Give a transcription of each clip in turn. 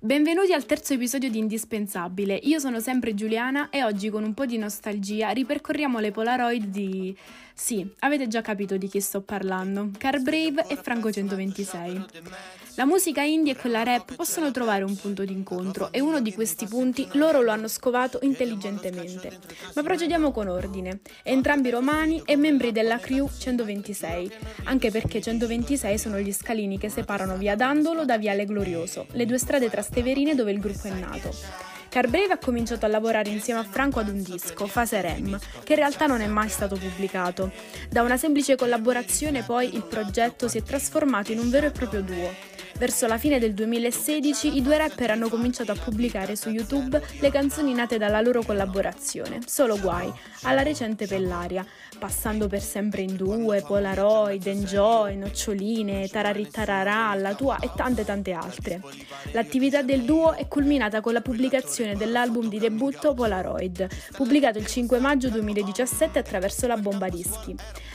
Benvenuti al terzo episodio di Indispensabile. Io sono sempre Giuliana e oggi con un po' di nostalgia ripercorriamo le Polaroid di... Sì, avete già capito di chi sto parlando. Car Brave e Franco 126. La musica indie e quella rap possono trovare un punto d'incontro e uno di questi punti loro lo hanno scovato intelligentemente. Ma procediamo con ordine. Entrambi romani e membri della crew 126, anche perché 126 sono gli scalini che separano via Dandolo da Viale Glorioso, le due strade trasteverine dove il gruppo è nato. Carbreve ha cominciato a lavorare insieme a Franco ad un disco, Fase Rem, che in realtà non è mai stato pubblicato. Da una semplice collaborazione poi il progetto si è trasformato in un vero e proprio duo. Verso la fine del 2016 i due rapper hanno cominciato a pubblicare su YouTube le canzoni nate dalla loro collaborazione, Solo Guai, alla recente Pellaria, passando per sempre in due, Polaroid, Enjoy, Noccioline, Tararitararà, La tua e tante tante altre. L'attività del duo è culminata con la pubblicazione dell'album di debutto Polaroid, pubblicato il 5 maggio 2017 attraverso la bomba dischi.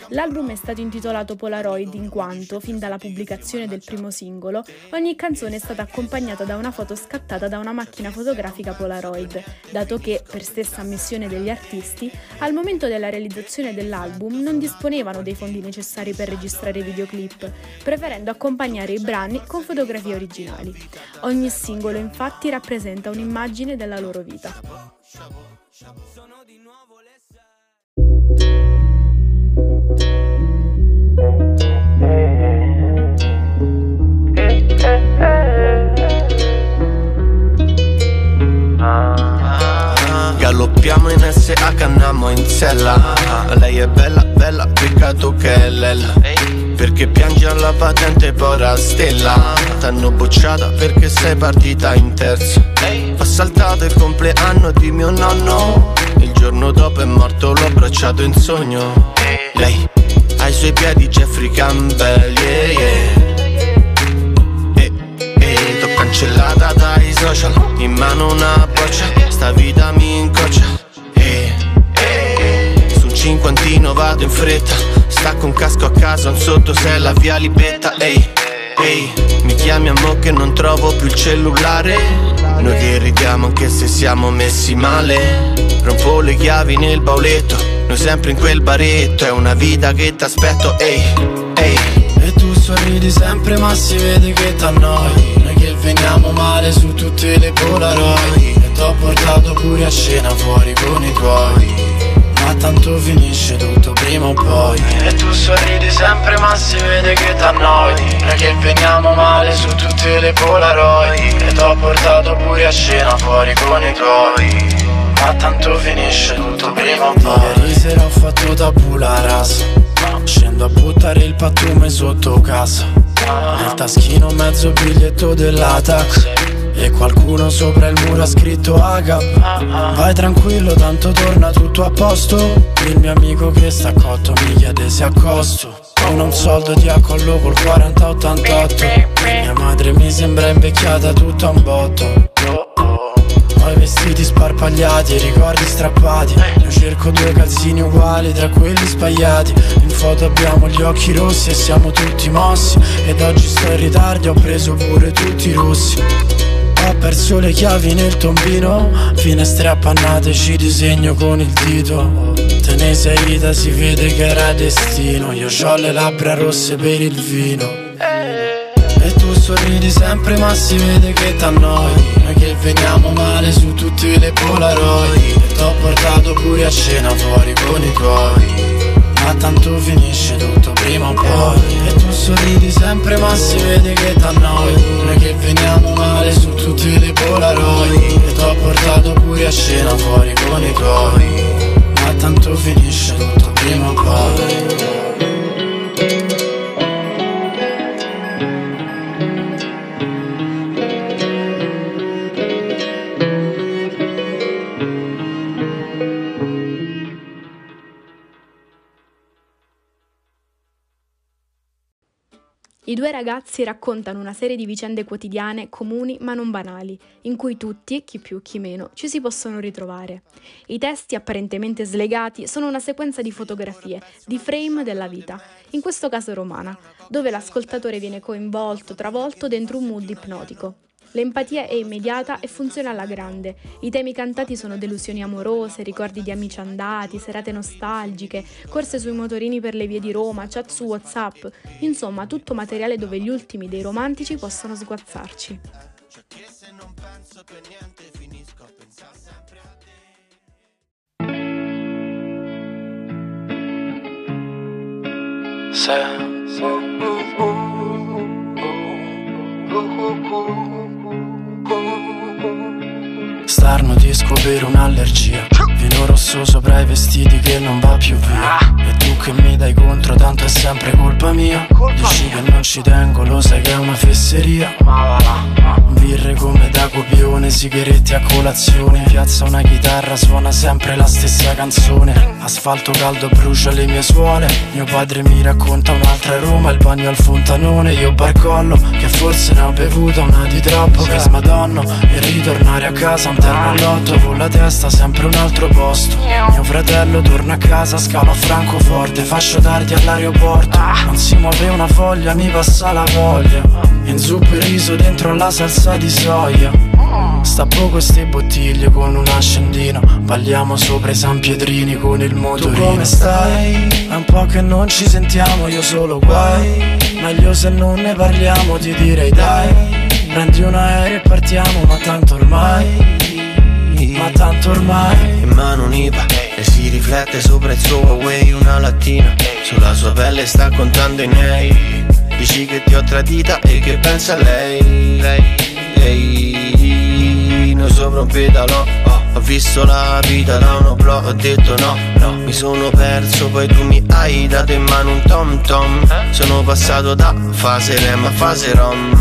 L'album è stato intitolato Polaroid in quanto, fin dalla pubblicazione del primo singolo, ogni canzone è stata accompagnata da una foto scattata da una macchina fotografica Polaroid, dato che, per stessa ammissione degli artisti, al momento della realizzazione dell'album non disponevano dei fondi necessari per registrare videoclip, preferendo accompagnare i brani con fotografie originali. Ogni singolo infatti rappresenta un'immagine della loro vita. Galoppiamo in SH, andiamo in sella. Lei è bella, bella, peccato che è lella. Perché piangi alla patente pora stella. T'hanno bocciata perché sei partita in terza saltato il compleanno di mio nonno Il giorno dopo è morto, l'ho abbracciato in sogno Lei ai suoi piedi Jeffrey Campbell, yeah, yeah. E, e t'ho cancellata dai social, in mano una boccia, sta vita mi incoccia. E, e, sul cinquantino vado in fretta, stacco un casco a casa, un sotto se la via Libetta, ehi. Ehi, mi chiami a mo' che non trovo più il cellulare Noi che ridiamo anche se siamo messi male Rompo le chiavi nel bauletto. Noi sempre in quel baretto È una vita che t'aspetto, ehi, ehi. E tu sorridi sempre ma si vede che t'annoi. Noi che veniamo male su tutte le polaroid. E t'ho portato pure a scena fuori con i tuoi. Ma tanto finisce tutto prima o poi ma si vede che t'annoi Noi che veniamo male su tutte le polaroid. E t'ho portato pure a scena fuori con i tuoi. Ma tanto finisce tutto prima o poi. Ieri sera ho fatto tabula rasa Scendo a buttare il pattume sotto casa. Nel taschino mezzo biglietto dell'attack e qualcuno sopra il muro ha scritto AGAP Vai tranquillo tanto torna tutto a posto. Il mio amico che sta cotto mi chiede se accosto Non ho un soldo di accollo col 40-88 Mia madre mi sembra invecchiata tutta un botto. Ho i vestiti sparpagliati e ricordi strappati. Io cerco due calzini uguali tra quelli sbagliati. In foto abbiamo gli occhi rossi e siamo tutti mossi. Ed oggi sto in ritardo e ho preso pure tutti i rossi ho perso le chiavi nel tombino Finestre appannate ci disegno con il dito. Te ne sei vita si vede che era destino. Io ho le labbra rosse per il vino. E tu sorridi sempre ma si vede che t'annoi. Noi che veniamo male su tutte le polaroid. T'ho portato pure a cena fuori con i tuoi. Ma tanto finisce tutto prima o poi sorridi sempre ma si vede che t'annoi. Noi che veniamo male su tutte le polaroid. E t'ho portato pure a scena fuori con i tuoi I due ragazzi raccontano una serie di vicende quotidiane comuni ma non banali, in cui tutti, chi più chi meno, ci si possono ritrovare. I testi apparentemente slegati sono una sequenza di fotografie, di frame della vita, in questo caso romana, dove l'ascoltatore viene coinvolto, travolto dentro un mood ipnotico. L'empatia è immediata e funziona alla grande. I temi cantati sono delusioni amorose, ricordi di amici andati, serate nostalgiche, corse sui motorini per le vie di Roma, chat su WhatsApp, insomma tutto materiale dove gli ultimi dei romantici possono sguazzarci. Se, se, uh, uh, uh, oh. Starno di scoprire un'allergia. Vino rosso sopra i vestiti che non va più via. E tu che mi dai contro tanto è sempre colpa mia. Dici che non ci tengo lo sai che è una fesseria. Birre come da copione, sigarette a colazione. Piazza una chitarra suona sempre la stessa canzone. Asfalto caldo brucia le mie suole. Mio padre mi racconta un'altra Roma Il bagno al fontanone, io barcollo Che forse ne ho bevuta una di troppo. Che smadonno e ritornare a casa un terno all'otto Con la testa sempre un altro posto. Mio fratello torna a casa, scalo a Francoforte Faccio tardi all'aeroporto. Non si muove una foglia, mi passa la voglia. In zuppo e riso dentro alla salsa di soia. Stappo queste bottiglie con un accendino Balliamo sopra i San Pietrini con il motorino. Tu come stai? È un po' che non ci sentiamo, io solo guai. Meglio se non ne parliamo, ti direi dai. Prendi un aereo e partiamo, ma tanto ormai ma tanto ormai. In mano un'IPA e si riflette sopra il suo Huawei una lattina. Sulla sua pelle sta contando i nei Dici che ti ho tradita e che pensa a lei Ehi, noi sopra un pedalò oh, Ho visto la vita da un oblò Ho detto no, no, mi sono perso Poi tu mi hai dato in mano un tom tom. Sono passato da fase rem a fase rom.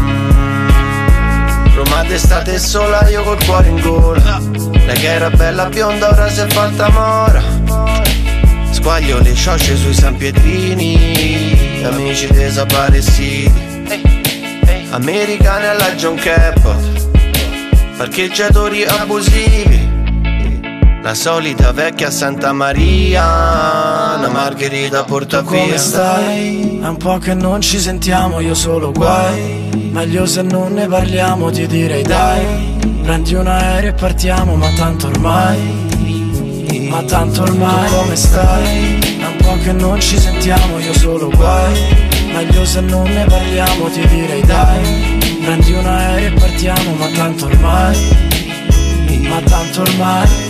Roma d'estate sola, io col cuore in gola Lei che era bella bionda, ora si è fatta mora Squaglio le sciocce sui San Pietrini. Amici desaparecidos Americani alla John Cabot. Parcheggiatori abusivi la solita vecchia Santa Maria, una margherita porta via. Come stai? È un po' che non ci sentiamo, io solo guai. Meglio se non ne parliamo, ti direi dai. Prendi un aereo e partiamo, ma tanto ormai. Ma tanto ormai come stai? È un po' che non ci sentiamo, io solo guai. Meglio se non ne parliamo, ti direi dai. Prendi un aereo e partiamo, ma tanto ormai. Ma tanto ormai.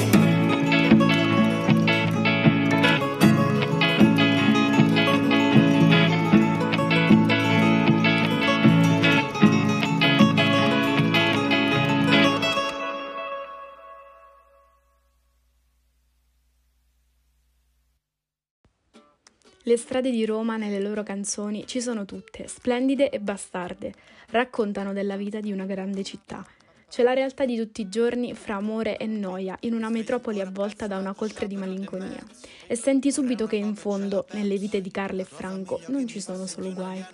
Le strade di Roma nelle loro canzoni ci sono tutte, splendide e bastarde, raccontano della vita di una grande città. C'è la realtà di tutti i giorni fra amore e noia, in una metropoli avvolta da una coltre di malinconia. E senti subito che in fondo, nelle vite di Carlo e Franco, non ci sono solo guai.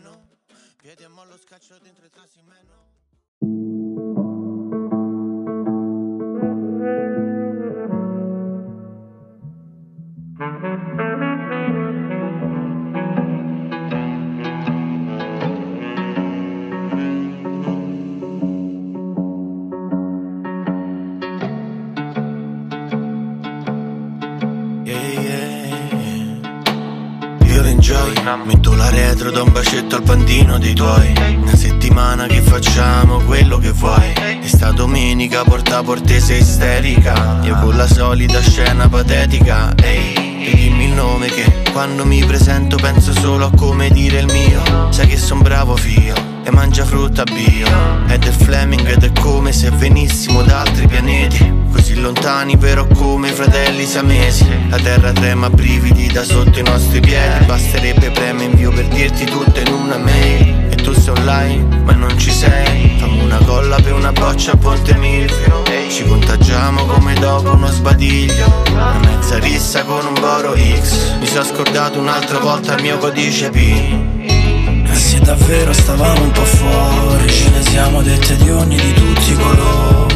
Metto la retro, da un bacetto al pandino dei tuoi. Una settimana che facciamo quello che vuoi. E sta domenica porta portese isterica. Io con la solita scena patetica Ehi, e dimmi il nome che quando mi presento penso solo a come dire il mio. Sai che son bravo figlio e mangia frutta bio. Ed è Fleming ed è come se venissimo da altri pianeti Così lontani però come fratelli siamesi. La terra trema brividi da sotto i nostri piedi. Basterebbe preme invio per dirti tutto in una mail. E tu sei online ma non ci sei. Fammi una colla per una boccia a Ponte Milvio Ci contagiamo come dopo uno sbadiglio. Una mezza rissa con un boro X. Mi sono scordato un'altra volta il mio codice PIN sì davvero stavamo un po' fuori. Ce ne siamo dette di ogni di tutti i colori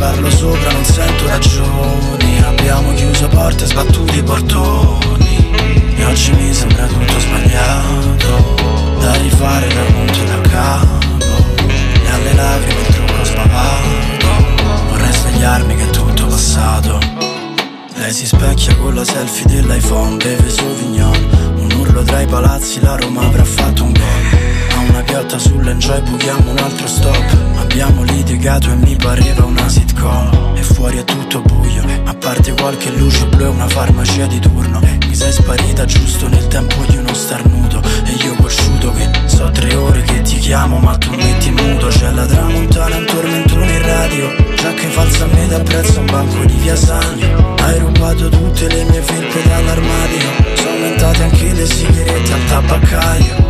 parlo sopra non sento ragioni. Abbiamo chiuso porte, e sbattuto i portoni. E oggi mi sembra tutto sbagliato. Da rifare da punto da capo. E alle lacrime il trucco spavato. Vorrei svegliarmi che è tutto passato. Lei si specchia con la selfie dell'iPhone Beve Sauvignon Un urlo tra i palazzi, la Roma avrà fatto un gol. A una piatta sull'enjoy buchiamo un altro stop. Abbiamo litigato e mi pareva una sitcom. E fuori è tutto buio A parte qualche luce blu e una farmacia di turno. Mi sei sparita giusto nel tempo di uno starnuto. E io cosciuto che so tre ore che ti chiamo ma tu metti muto. C'è la tramontana, un tormentone in radio. Già che falsa a metà prezzo un banco di via Sangio Hai rubato tutte le mie felpe dall'armadio. Sono aumentate anche le sigarette al tabaccaio.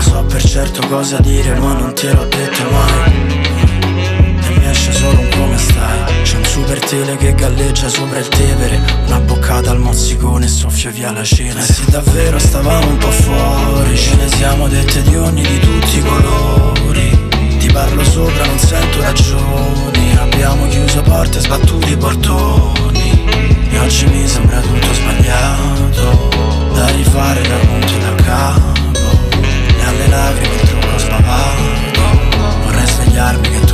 So per certo cosa dire ma non te l'ho detto mai esce solo un come stai. C'è un super tele che galleggia sopra il Tevere. Una boccata al mozzicone soffio via la cena. E sì davvero stavamo un po' fuori Ce ne siamo dette di ogni di tutti i colori. Ti parlo sopra non sento ragioni. Abbiamo chiuso porte e sbattuto i portoni. E oggi mi sembra tutto sbagliato. Da rifare da punto da capo E alle lacrime il trucco spavato Vorrei svegliarmi che è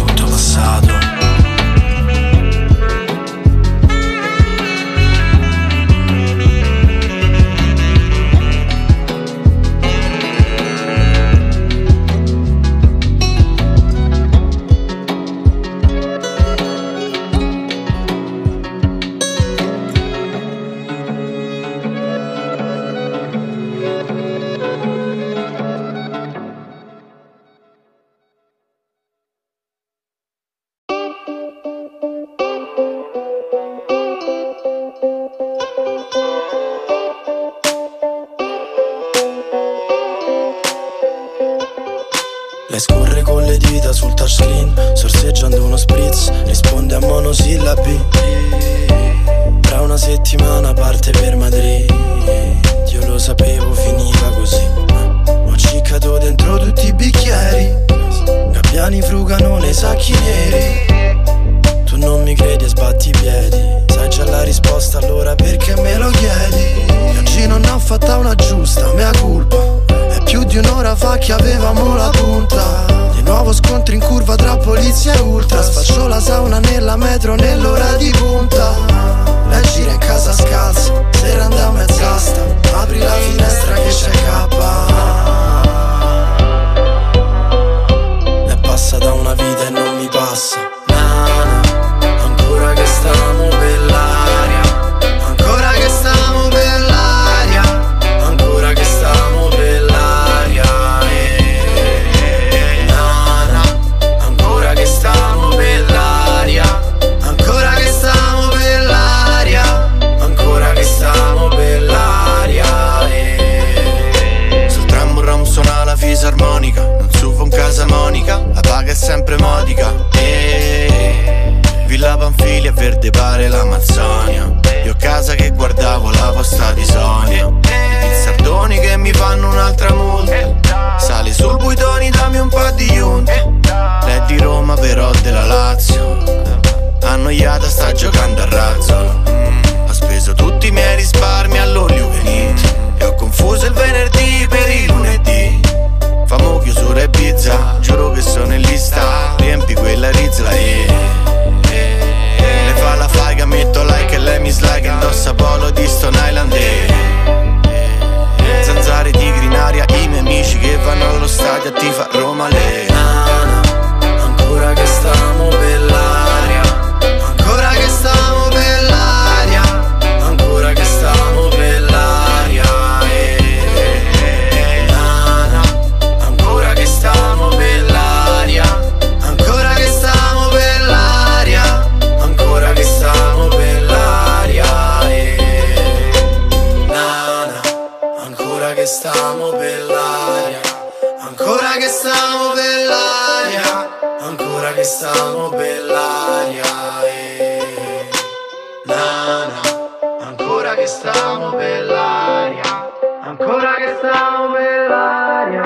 stiamo per l'aria Ancora che stiamo per l'aria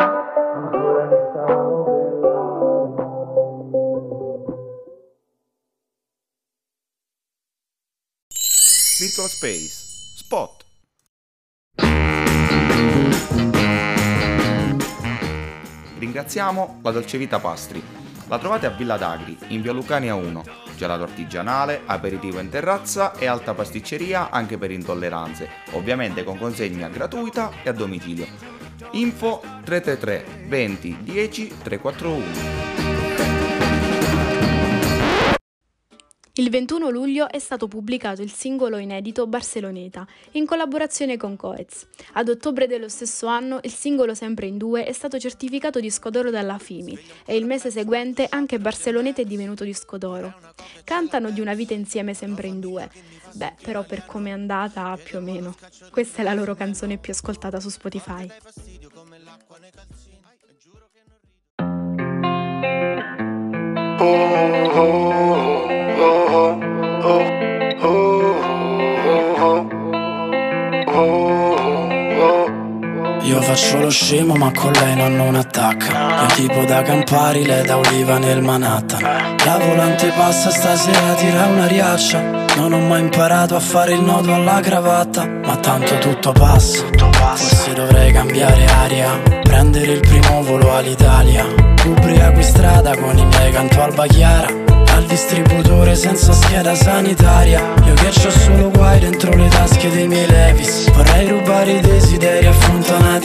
Ancora che stiamo per Virtual Space Spot. Ringraziamo la Dolce Vita Pastri. La trovate a Villa d'Agri, in via Lucania 1. Gelato artigianale, aperitivo in terrazza e alta pasticceria anche per intolleranze, ovviamente con consegna gratuita e a domicilio. Info 333 20 10 341. Il 21 luglio è stato pubblicato il singolo inedito Barceloneta, in collaborazione con Coez. Ad ottobre dello stesso anno il singolo Sempre in due è stato certificato disco d'oro dalla FIMI e il mese seguente anche Barceloneta è divenuto disco d'oro. Cantano di una vita insieme sempre in due. Beh, però per come è andata più o meno. Questa è la loro canzone più ascoltata su Spotify. Oh, oh, oh. Faccio lo scemo ma con lei non, non attacca. Io tipo da Campari, lei da Oliva nel Manhattan. La volante passa stasera, tira una riaccia. Non ho mai imparato a fare il nodo alla cravatta Ma tanto tutto passa. Forse dovrei cambiare aria Prendere il primo volo all'Italia. Ubriaco in strada con i miei canto alba chiara al distributore senza scheda sanitaria. Io che c'ho solo guai dentro le tasche dei miei levis Vorrei rubare i desideri a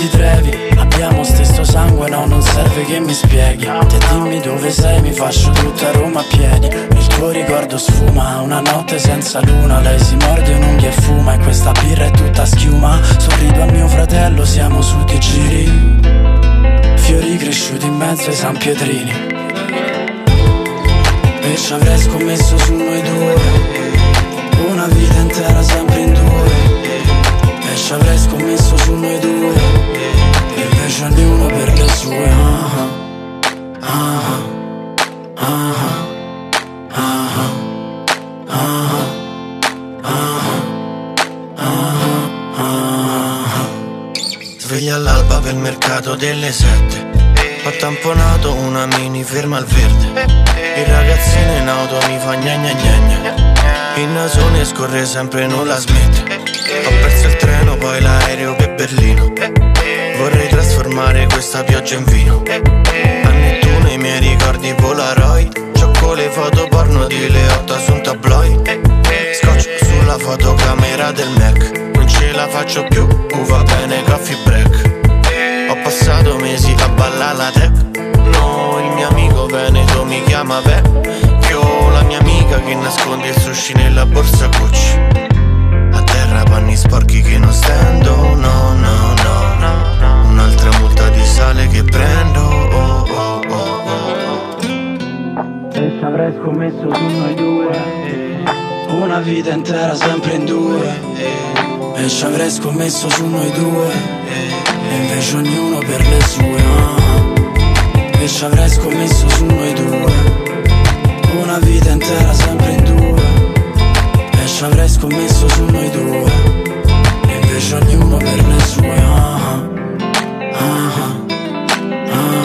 Trevi. Abbiamo stesso sangue, no, non serve che mi spieghi. Te dimmi dove sei, mi faccio tutta Roma a piedi. Il tuo ricordo sfuma, una notte senza luna. Lei si morde un'unghia e fuma e questa birra è tutta schiuma. Sorrido a mio fratello, siamo su che giri. Fiori cresciuti in mezzo ai San Pietrini ci avrei scommesso su noi due. Una vita intera sempre in due. E ci avrei scommesso su noi due. E invece ognuno per le sue. Ah ah ah ah ah. Sveglia all'alba per mercato delle sette Ho tamponato una mini ferma al verde. Il ragazzino in auto mi fa gna gna gna gna. Il nasone scorre sempre non la smette. Ho perso il treno poi l'aereo per Berlino. Vorrei trasformare questa pioggia in vino sushi nella borsa Gucci. A terra panni sporchi che non stendo No, no, no, Un'altra multa di sale che prendo Oh, oh, oh, oh, E ci avrei scommesso su noi due Una vita intera sempre in due E ci avrei scommesso su noi due E invece ognuno per le sue ah. E ci avrei scommesso su noi due. Una vita intera sempre in due ci avrei scommesso su noi due. E invece ognuno per le sue. Ah, ah, ah,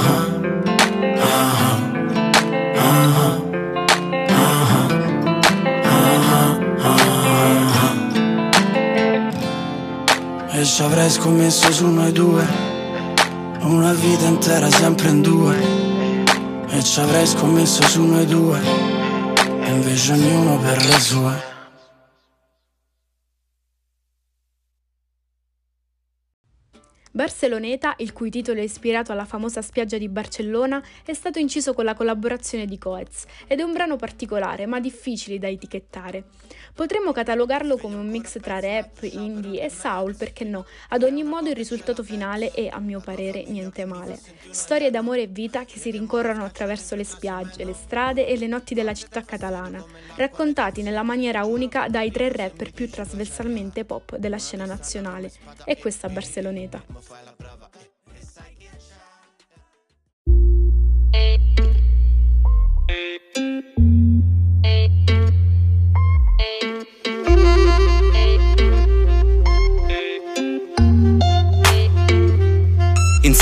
E ci avrei scommesso su noi due. Una vita intera sempre in due. E ci avrei scommesso su noi due. E invece ognuno per le sue Barceloneta, il cui titolo è ispirato alla famosa spiaggia di Barcellona, è stato inciso con la collaborazione di Coez ed è un brano particolare ma difficile da etichettare. Potremmo catalogarlo come un mix tra rap, indie e soul, perché no? Ad ogni modo il risultato finale è, a mio parere, niente male. Storie d'amore e vita che si rincorrono attraverso le spiagge, le strade e le notti della città catalana, raccontati nella maniera unica dai tre rapper più trasversalmente pop della scena nazionale. E questa Barceloneta fai la brava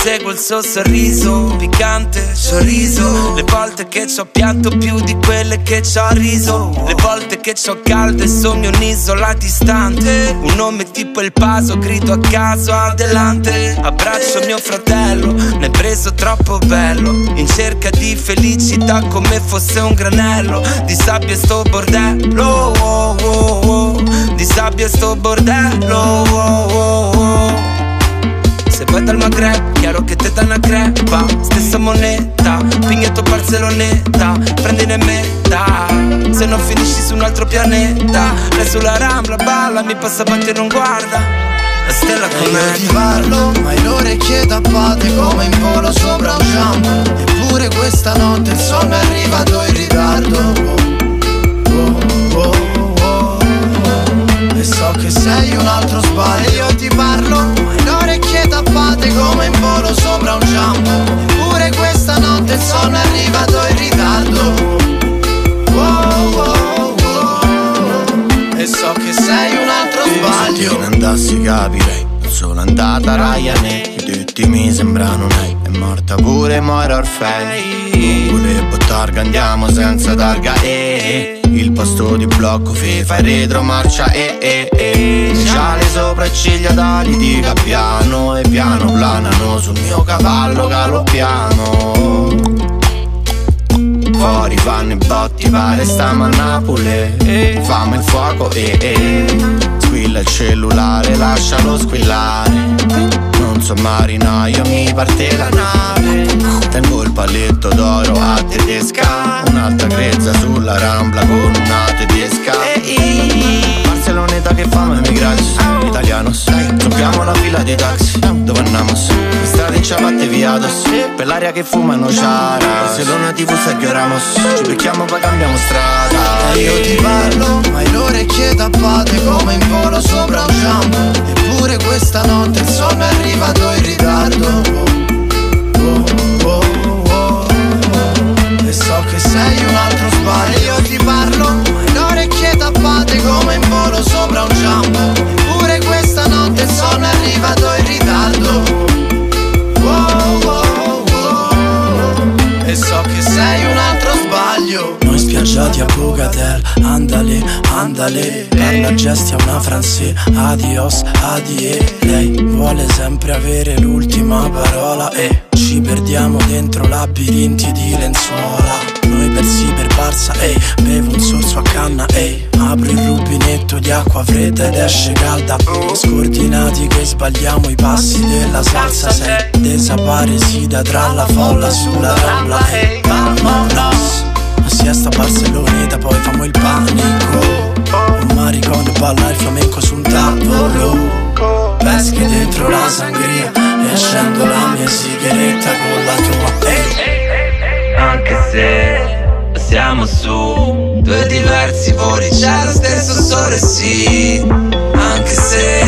seguo il suo sorriso Piccante, sorriso. Le volte che ci ho pianto più di quelle che ci ho riso. Le volte che ci ho caldo e sogno un'isola distante. Un nome tipo il paso, grido a caso adelante Abbraccio mio fratello, ne preso troppo bello. In cerca di felicità come fosse un granello. Di sabbia sto bordello, oh, oh, oh. Di sabbia sto bordello, oh, oh, oh. Se vai dal Maghreb, chiaro che te danno a crepa. Stessa moneta, pignetto Barceloneta Prendine meta, se non finisci su un altro pianeta Lei sulla rambla balla, mi passa avanti e non guarda. La stella io ti com'è parlo, ma le orecchie tappate come in volo sopra un shampoo Eppure questa notte il sonno è arrivato in ritardo. Oh, oh, oh. E so che sei un altro sbaglio io ti parlo, le tappate come in volo sopra un shampoo Eppure questa notte il sonno è arrivato in ritardo. Oh, oh, oh. E so che sei un altro sbaglio. Se ne andassi capirei. Non sono andata a Ryanair Tutti mi sembrano lei È morta pure Moira Orfei. Volevo targa andiamo senza targa eh. Il posto di blocco FIFA e retromarcia eh, eh, eh. C'ha le sopracciglia da litiga piano E piano planano sul mio cavallo galoppiano. Fuori fanno i botti, pare stiamo a Napoli. Fammi il fuoco, eh, eh Squilla il cellulare, lascialo squillare So marinaio, mi parte la nave. Tengo il paletto d'oro a tedesca. Un'altra grezza sulla rambla con una tedesca. Barceloneta che fame mi grazie. Italianos Tocchiamo la fila dei taxi. Dove andiamo? In strada in ciabatte viados Per l'aria che fumano ciara Barcellona TV Sergio Ramos Ci becchiamo poi cambiamo strada. Io ti parlo Ma hai le orecchie tappate come in volo Adios, adie Lei vuole sempre avere l'ultima parola E ci perdiamo dentro labirinti di lenzuola. Noi persi per Barça, ehi Bevo un sorso a canna, ehi Apro il rubinetto di acqua fredda ed esce calda. Scordinati che sbagliamo i passi della salsa Sei desaparecida tra la folla sulla rambla Ehi, vamonos La siesta a Barceloneta, poi famo il panico. Un maricone balla il flamenco su un tavolo. Peschi dentro la sangria E accendo la mia sigaretta con la tua. Ehi, Anche se siamo su due diversi voli C'è lo stesso sole, sì. Anche se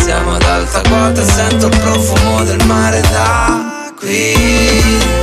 siamo ad alta quota Sento il profumo del mare da qui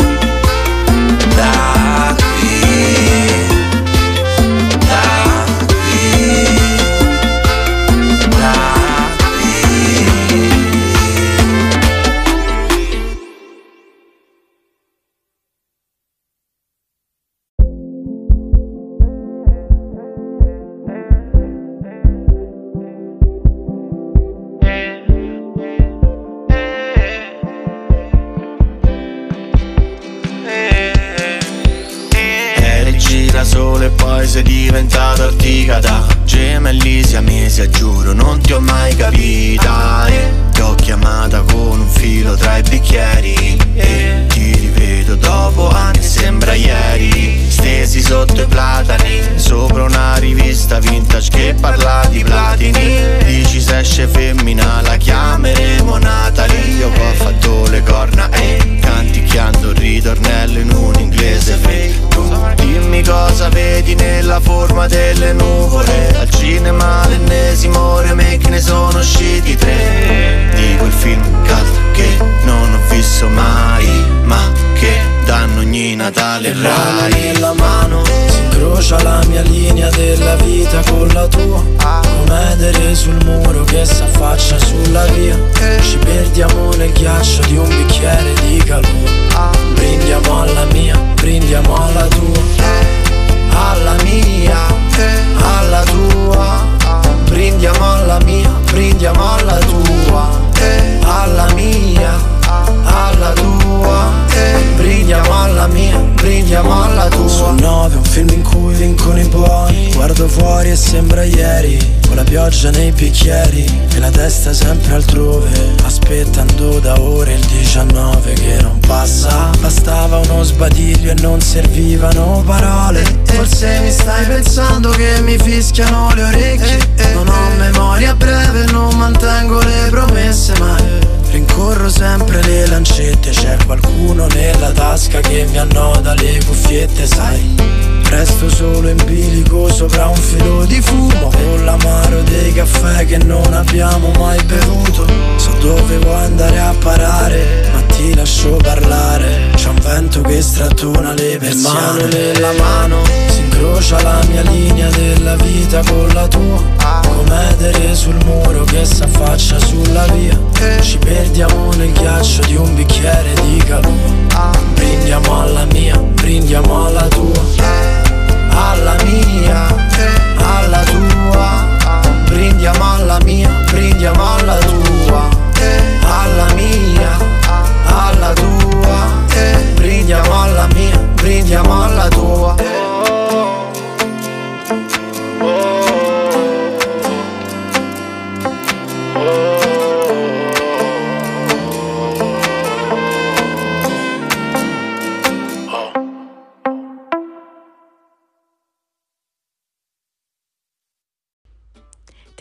uno sbadiglio e non servivano parole. Forse mi stai pensando che mi fischiano le orecchie. Non ho memoria breve, non mantengo le promesse mai. Rincorro sempre le lancette, c'è qualcuno nella tasca che mi annoda le cuffiette, sai. Resto solo in bilico sopra un filo di fumo Con l'amaro dei caffè che non abbiamo mai bevuto. So dove vuoi andare a parare ti lascio parlare. C'è un vento che strattona le persiane. Mano nella mano Si incrocia la mia linea della vita con la tua. Come edere sul muro che s'affaccia sulla via. Ci perdiamo nel ghiaccio di un bicchiere di calua Brindiamo alla mia, brindiamo alla tua. Alla mia, alla tua, brindiamo alla mia, brindiamo alla tua, alla mia,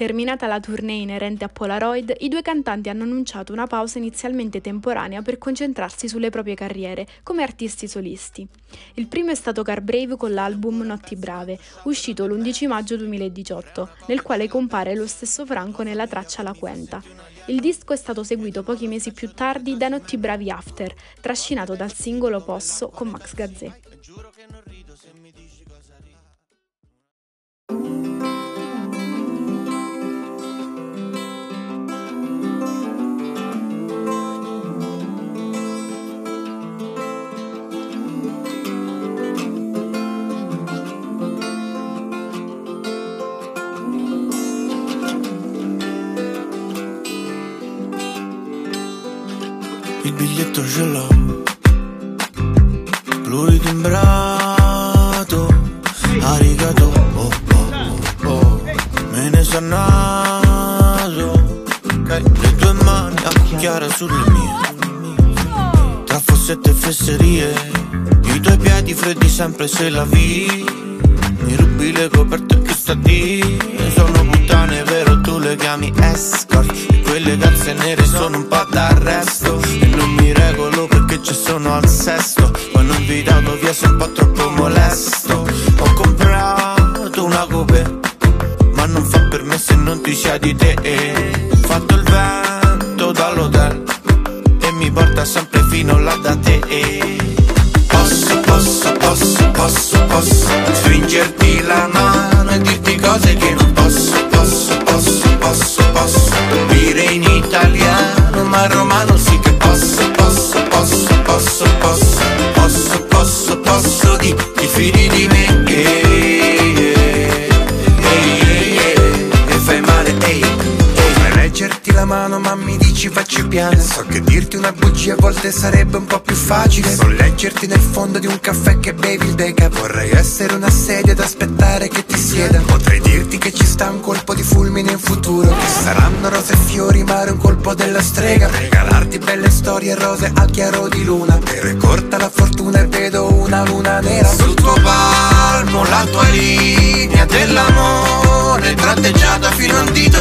Terminata la tournée inerente a Polaroid, i due cantanti hanno annunciato una pausa inizialmente temporanea per concentrarsi sulle proprie carriere come artisti solisti. Il primo è stato Car Brave con l'album Notti Brave, uscito l'11 maggio 2018, nel quale compare lo stesso Franco nella traccia La Quenta. Il disco è stato seguito pochi mesi più tardi da Notti Bravi After, trascinato dal singolo Posso con Max Gazzè. Biglietto ce l'ho Lui timbrato Arigato oh, oh, oh, oh. Me ne sono nato. Le tue mani a cucchiare sulle mie Tra fossette e fesserie I tuoi piedi freddi sempre se la vi Mi rubi le coperte che sta di Sono puttane vero? Tu le chiami escort. Quelle calze nere sono un po' d'arresto. E non mi regolo perché ci sono al sesto. Quando invitato via sono un po' troppo molesto. Ho comprato una coupe Ma non fa per me se non ti sia di te. Ho fatto il vento dall'hotel E mi porta sempre fino là da te. Posso, posso, posso, posso, posso Stringerti la mano. e cose che non posso, posso, posso, posso, posso Dire in italiano ma romano sì che posso, posso, posso, posso, posso Posso, posso, posso, di, ti fidi di me. E fai male, ehi, ehi. Reggerti la mano ma mi dici facci piano So che dirti una bugia a volte sarebbe un po' più facile. Non leggerti nel fondo di un caffè che bevi il deca Vorrei essere una sedia ad aspettare che ti sieda. Potrei dirti che ci sta un colpo di fulmine in futuro. Che saranno rose e fiori mare un colpo della strega. Regalarti belle storie rose al chiaro di luna. Però è corta la fortuna e vedo una luna nera. Sul tuo palmo la tua linea dell'amore Tratteggiata fino a un dito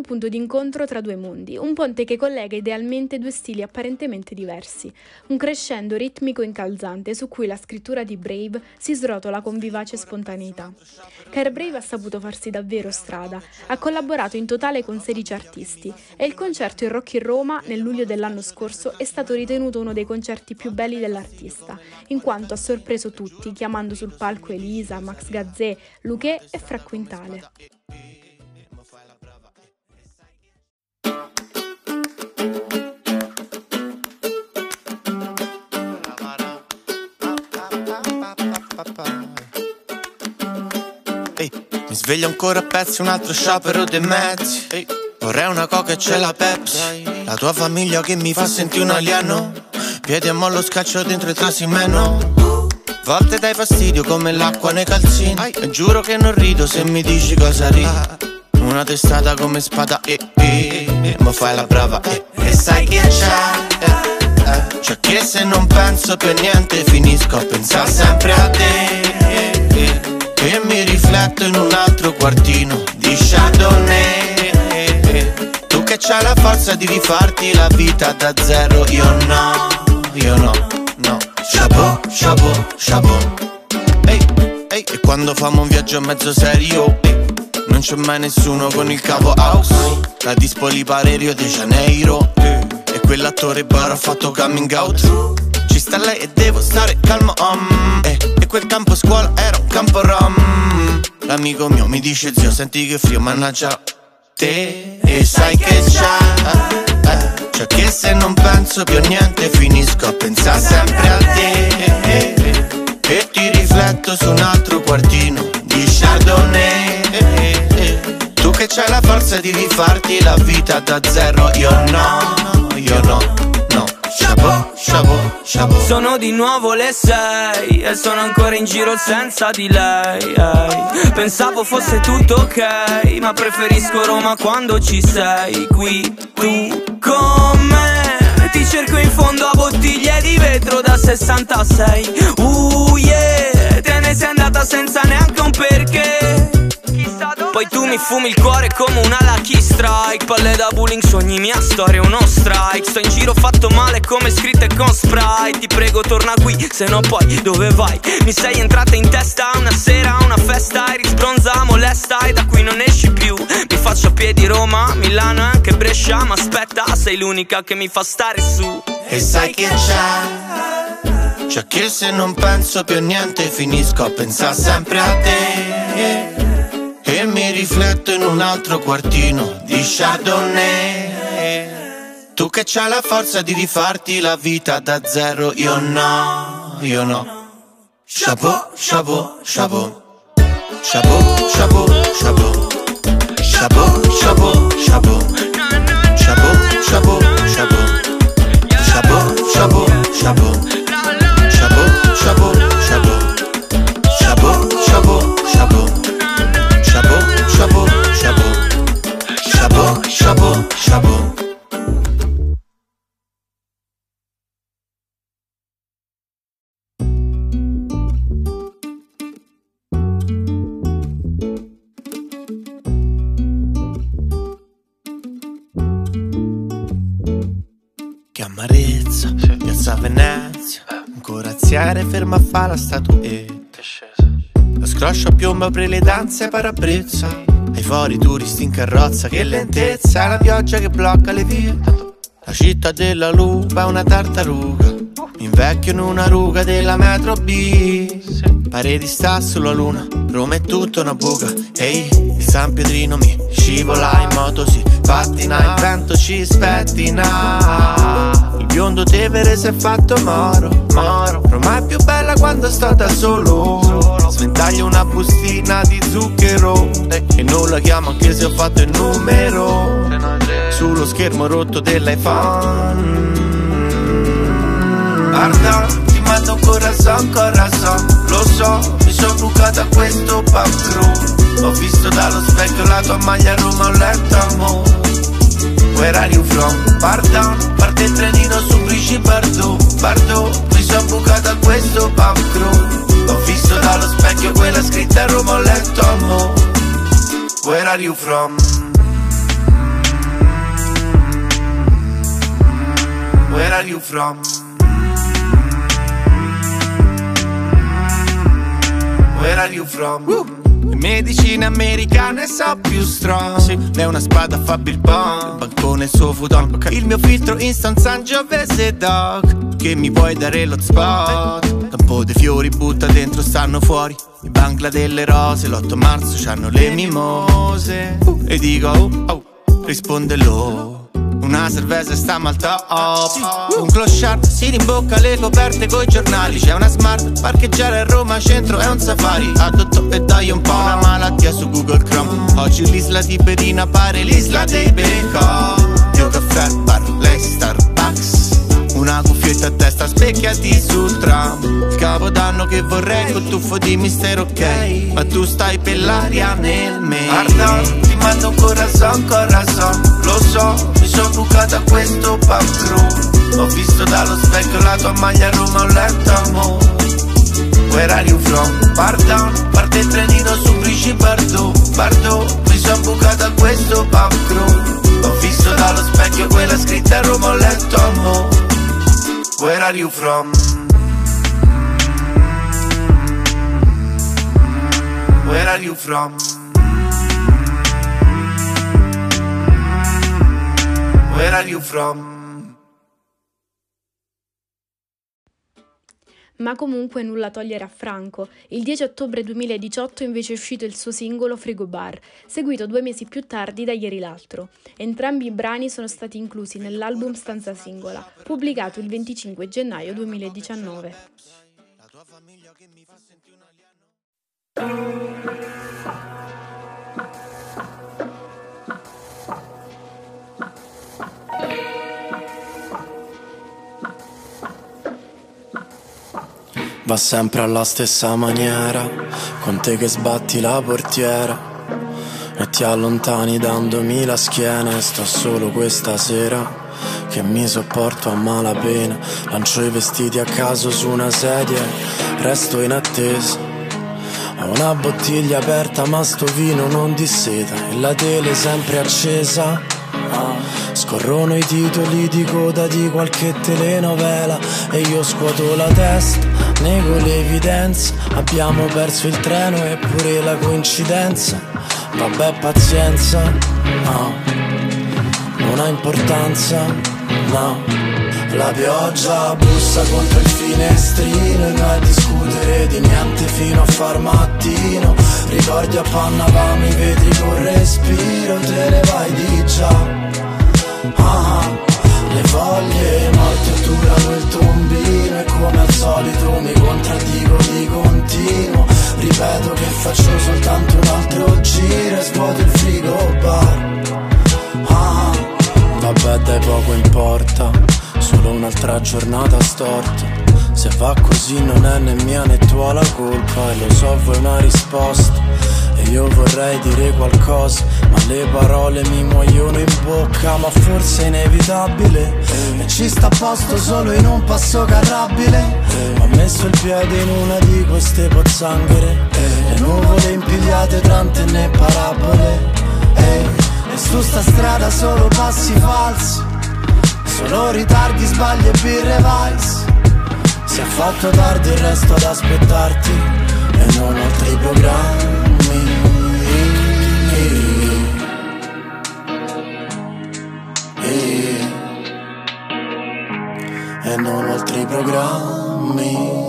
un punto di incontro tra due mondi, un ponte che collega idealmente due stili apparentemente diversi, un crescendo ritmico incalzante su cui la scrittura di Brave si srotola con vivace spontaneità. Car Brave ha saputo farsi davvero strada, ha collaborato in totale con 16 artisti e il concerto in Rock in Roma nel luglio dell'anno scorso è stato ritenuto uno dei concerti più belli dell'artista, in quanto ha sorpreso tutti chiamando sul palco Elisa, Max Gazzè, Luque e Fra Quintale. Ehi, mi sveglio ancora a pezzi, un altro sciopero dei mezzi. Ehi, vorrei una coca e c'è la Pepsi. La tua famiglia che mi fa sentire un alieno. Piedi a mollo scaccio dentro il trasimeno. Volte dai fastidio come l'acqua nei calzini. E giuro che non rido se mi dici cosa ridi. Una testata come spada, eh, eh, eh, ma fai la brava, eh, e sai che c'è, eh. Cioè che se non penso per niente finisco a pensare sempre a te. E mi rifletto in un altro quartino di Chardonnay. Tu che c'hai la forza di rifarti la vita da zero, io no, io no, no. Chapeau, chapeau, chapeau. Ehi, ehi, e quando famo un viaggio mezzo serio, ehi, non c'è mai nessuno con il capo house. La dispo li pare Rio de Janeiro. Quell'attore bar ha fatto coming out. Ci sta lei e devo stare calmo. Um, eh, e quel campo scuola era un campo rom. L'amico mio mi dice zio, senti che frio, mannaggia te. E sai che c'è. Eh, cioè che se non penso più a niente finisco a pensare sempre a te. eh, eh. E ti rifletto su un altro quartino di Chardonnay eh, eh. Che c'hai la forza di rifarti la vita da zero. Io no, io no, no. Chapeau, chapeau, chapeau. Sono di nuovo le sei e sono ancora in giro senza di lei. Pensavo fosse tutto ok Ma preferisco Roma quando ci sei Qui tu con me. Ti cerco in fondo a bottiglie di vetro da 66 Uh mi fumi il cuore come una lucky strike. Palle da bullying, sogni mia storia, uno strike. Sto in giro fatto male come scritte con sprite. Ti prego torna qui, se no poi dove vai? Mi sei entrata in testa una sera, una festa. Eri sbronza, molesta e da qui non esci più. Mi faccio a piedi Roma, Milano e anche Brescia. Ma aspetta, sei l'unica che mi fa stare su. E sai che c'è? Cioè che se non penso più a niente finisco a pensare sempre a te E mi rifletto in un altro quartino di Chardonnay. Tu che c'hai la forza di rifarti la vita da zero Io no, io no. Chapeau, chapeau, chapeau. Chapeau, chapeau, chapeau. Chapeau, chapeau, chapeau. Chapeau, chapeau, chapeau. Chapeau, chapeau, chapeau. Chapeau, chapeau, chapeau Corazziere ferma a fa la statuetta. Lo scroscio a piombo apre le danze parabrezza. Ai fori turisti in carrozza Che lentezza, la pioggia che blocca le vie. La città della lupa è una tartaruga. Mi invecchio in una ruga della metro B Pareti sta sulla luna Roma è tutta una buca. Ehi, il San Pietrino mi scivola in moto Si pattina, il vento ci spettina Il biondo Tevere si è fatto moro, moro. Roma è più bella quando sto da solo. Sventaglio una bustina di zucchero. E non la chiamo anche se ho fatto il numero. Sullo schermo rotto dell'iPhone. Pardon, llamando corazón, corazon Lo so, mi sono a questo backroom Ho visto dallo specchio la tua maglia Roma, ho letto amore Where are you from? Pardon, parte il trenino su Brici Bardo Bardot, mi sono a questo backroom Ho visto dallo specchio quella scritta Roma, ho letto amore Where are you from? Where are you from? Where are you from? Le medicine americane so più strong. Sì, lei una spada fa Bill Bong Bancone il suo futon Il mio filtro instant Sangiovese dog Che mi puoi dare lo spot? Campo dei fiori butta dentro stanno fuori. I bangla delle rose L'8 marzo c'hanno le mimose. E dico oh, oh Risponde lo una cerveza sta mal top Un clochard si rimbocca le coperte coi giornali. C'è una smart, parcheggiare a Roma centro è un safari. Adotto e dai un po' una malattia su Google Chrome. Oggi l'isola tiberina pare l'isola dei bacon Io caffè, bar, lei Starbucks cuffietta a testa specchiati sul tram. Capodanno che vorrei col tuffo di mistero ok. Ma tu stai per l'aria nel me Pardon, ti mando un corazon, corazon. Lo so, mi sono bucata questo crew Ho visto dallo specchio la tua maglia a Roma, ho letto amore. Where are you from? Pardon, parte il trenino su Brici Bardot. Bardot, mi sono bucata questo crew Ho visto dallo specchio quella scritta a Roma, ho letto amore Where are you from? Where are you from? Where are you from? Ma comunque nulla togliere a Franco. Il 10 ottobre 2018 invece è uscito il suo singolo Frigo Bar, seguito due mesi più tardi da Ieri l'altro. Entrambi i brani sono stati inclusi nell'album Stanza Singola, pubblicato il 25 gennaio 2019. Va sempre alla stessa maniera, con te che sbatti la portiera e ti allontani dandomi la schiena e sto solo questa sera che mi sopporto a malapena, lancio i vestiti a caso su una sedia, resto in attesa. Ho una bottiglia aperta ma sto vino non disseta e la tele sempre accesa. Scorrono i titoli di coda di qualche telenovela e io scuoto la testa, nego l'evidenza. Abbiamo perso il treno eppure la coincidenza. Vabbè, pazienza, no, non ha importanza, no. La pioggia bussa contro il finestrino e noi a discutere di niente fino a far mattino. Ricordi appannavamo i vetri con respiro, te ne vai di già. Ah, le foglie morte durano il tombino e come al solito mi contraddico di continuo. Ripeto che faccio soltanto un altro giro e svuoto il frigo bar. Ah, vabbè dai poco importa, solo un'altra giornata storta. Se va così non è né mia né tua la colpa e lo so vuoi una risposta. E io vorrei dire qualcosa, ma le parole mi muoiono in bocca, ma forse è inevitabile. E ci sta a posto solo in un passo carrabile. Ho messo il piede in una di queste pozzanghere. Le nuvole impigliate tra antenne e parabole. E su sta strada solo passi falsi. Solo ritardi, sbagli e birre vice. Si è fatto tardi il resto ad aspettarti e non altri programmi. E non altri programmi.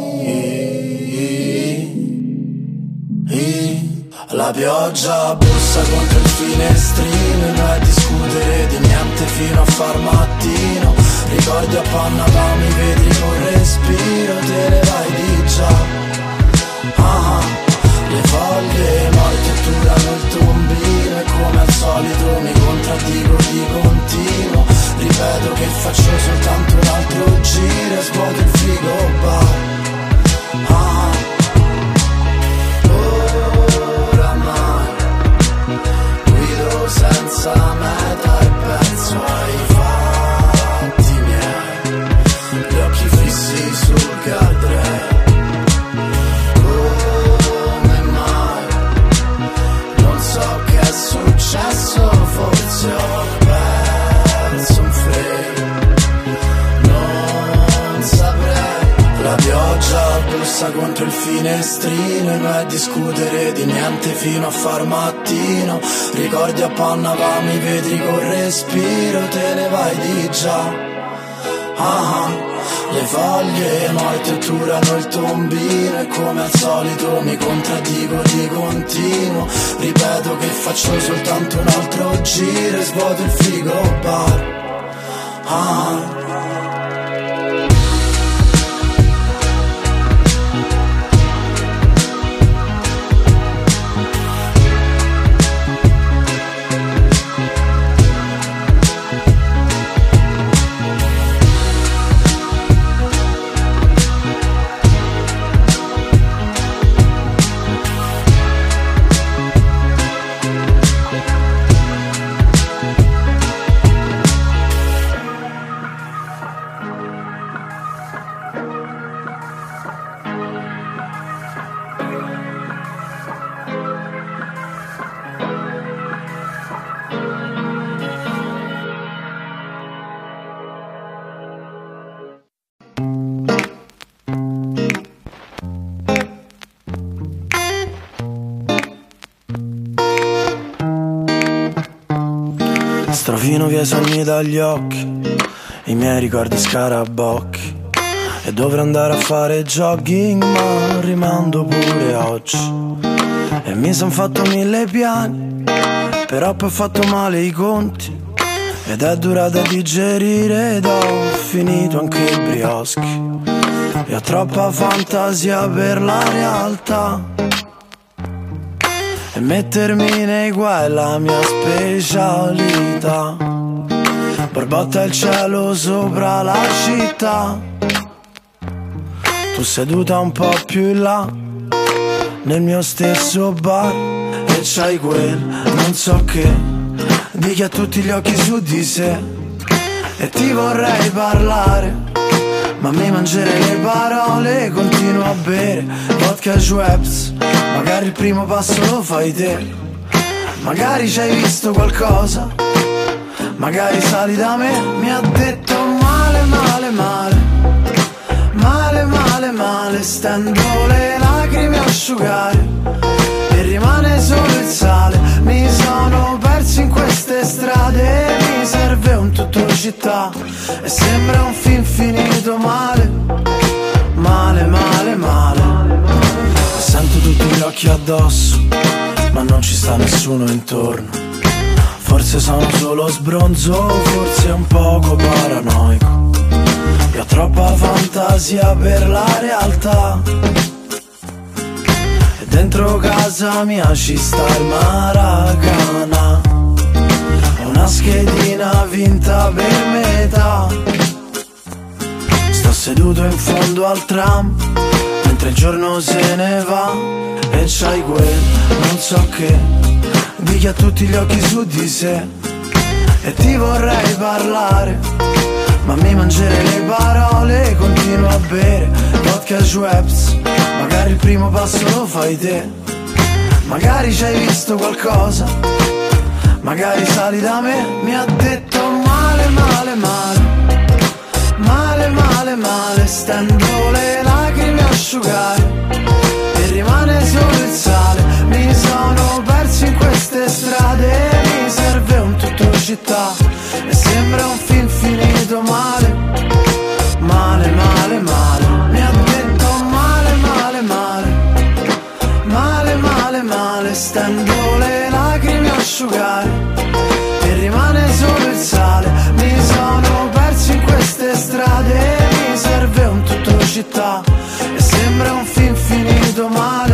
La pioggia bussa contro il finestrino noi a discutere di niente fino a far mattino. Ricordi appannavamo i vetri con respiro Te ne vai di già. Ah, Le foglie morte durano il tombino E come al solito mi contraddico di continuo. Ripeto che faccio soltanto un altro giro E svuoto il frigo bar ah, panna va, mi vedi col respiro Te ne vai di già Ah, ah. le foglie morte turano il tombino e come al solito mi contraddico di continuo Ripeto che faccio soltanto un altro giro e svuoto il frigo bar ah. Strofino via i sogni dagli occhi, i miei ricordi scarabocchi. E dovrei andare a fare jogging, ma rimando pure oggi. E mi son fatto mille piani, però poi ho fatto male i conti. Ed è dura da digerire ed ho finito anche i brioschi. E ho troppa fantasia per la realtà. E mettermi nei guai è la mia specialità. Borbotta il cielo sopra la città. Tu seduta un po' più in là, nel mio stesso bar. E c'hai quel non so che, di chi ha tutti gli occhi su di sé. E ti vorrei parlare. Ma mi mangerei le parole, continuo a bere vodka Schweppes Magari il primo passo lo fai te. Magari ci hai visto qualcosa. Magari sali da me. Mi ha detto male, male, male. Male, male, male. Stendo le lacrime a asciugare. E rimane solo il sale. Mi sono perso in queste strade. Mi serve un tutto città. E sembra un film finito male. Male, male, male Sento tutti gli occhi addosso, ma non ci sta nessuno intorno. Forse sono solo sbronzo, forse un poco paranoico. Io ho troppa fantasia per la realtà. E dentro casa mia ci sta il Maracana. Una schedina vinta per metà. Sto seduto in fondo al tram mentre il giorno se ne va e c'hai quel non so che. Di chi ha tutti gli occhi su di sé e ti vorrei parlare ma mi mangerei le parole continuo a bere vodka e Schweppes. Magari il primo passo lo fai te. Magari ci hai visto qualcosa. Magari sali da me mi ha detto male male male. Male male male stendo le lacrime a asciugare e rimane solo il sale. Mi sono perso in queste strade mi serve un tutto città. E sembra un film finito male male male male. Mi ha detto male male male male male male. Stendo le lacrime a asciugare e rimane solo il sale. Mi sono perso in queste strade mi serve un tutto città sembra un film finito male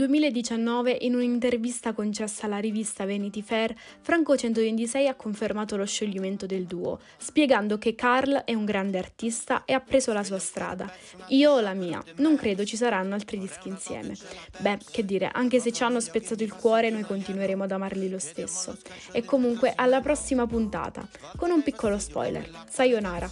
2019, in un'intervista concessa alla rivista Vanity Fair, Franco 126 ha confermato lo scioglimento del duo, spiegando che Carl è un grande artista e ha preso la sua strada. Io la mia, non credo ci saranno altri dischi insieme. Beh, che dire, anche se ci hanno spezzato il cuore, noi continueremo ad amarli lo stesso. E comunque, alla prossima puntata, con un piccolo spoiler. Sayonara.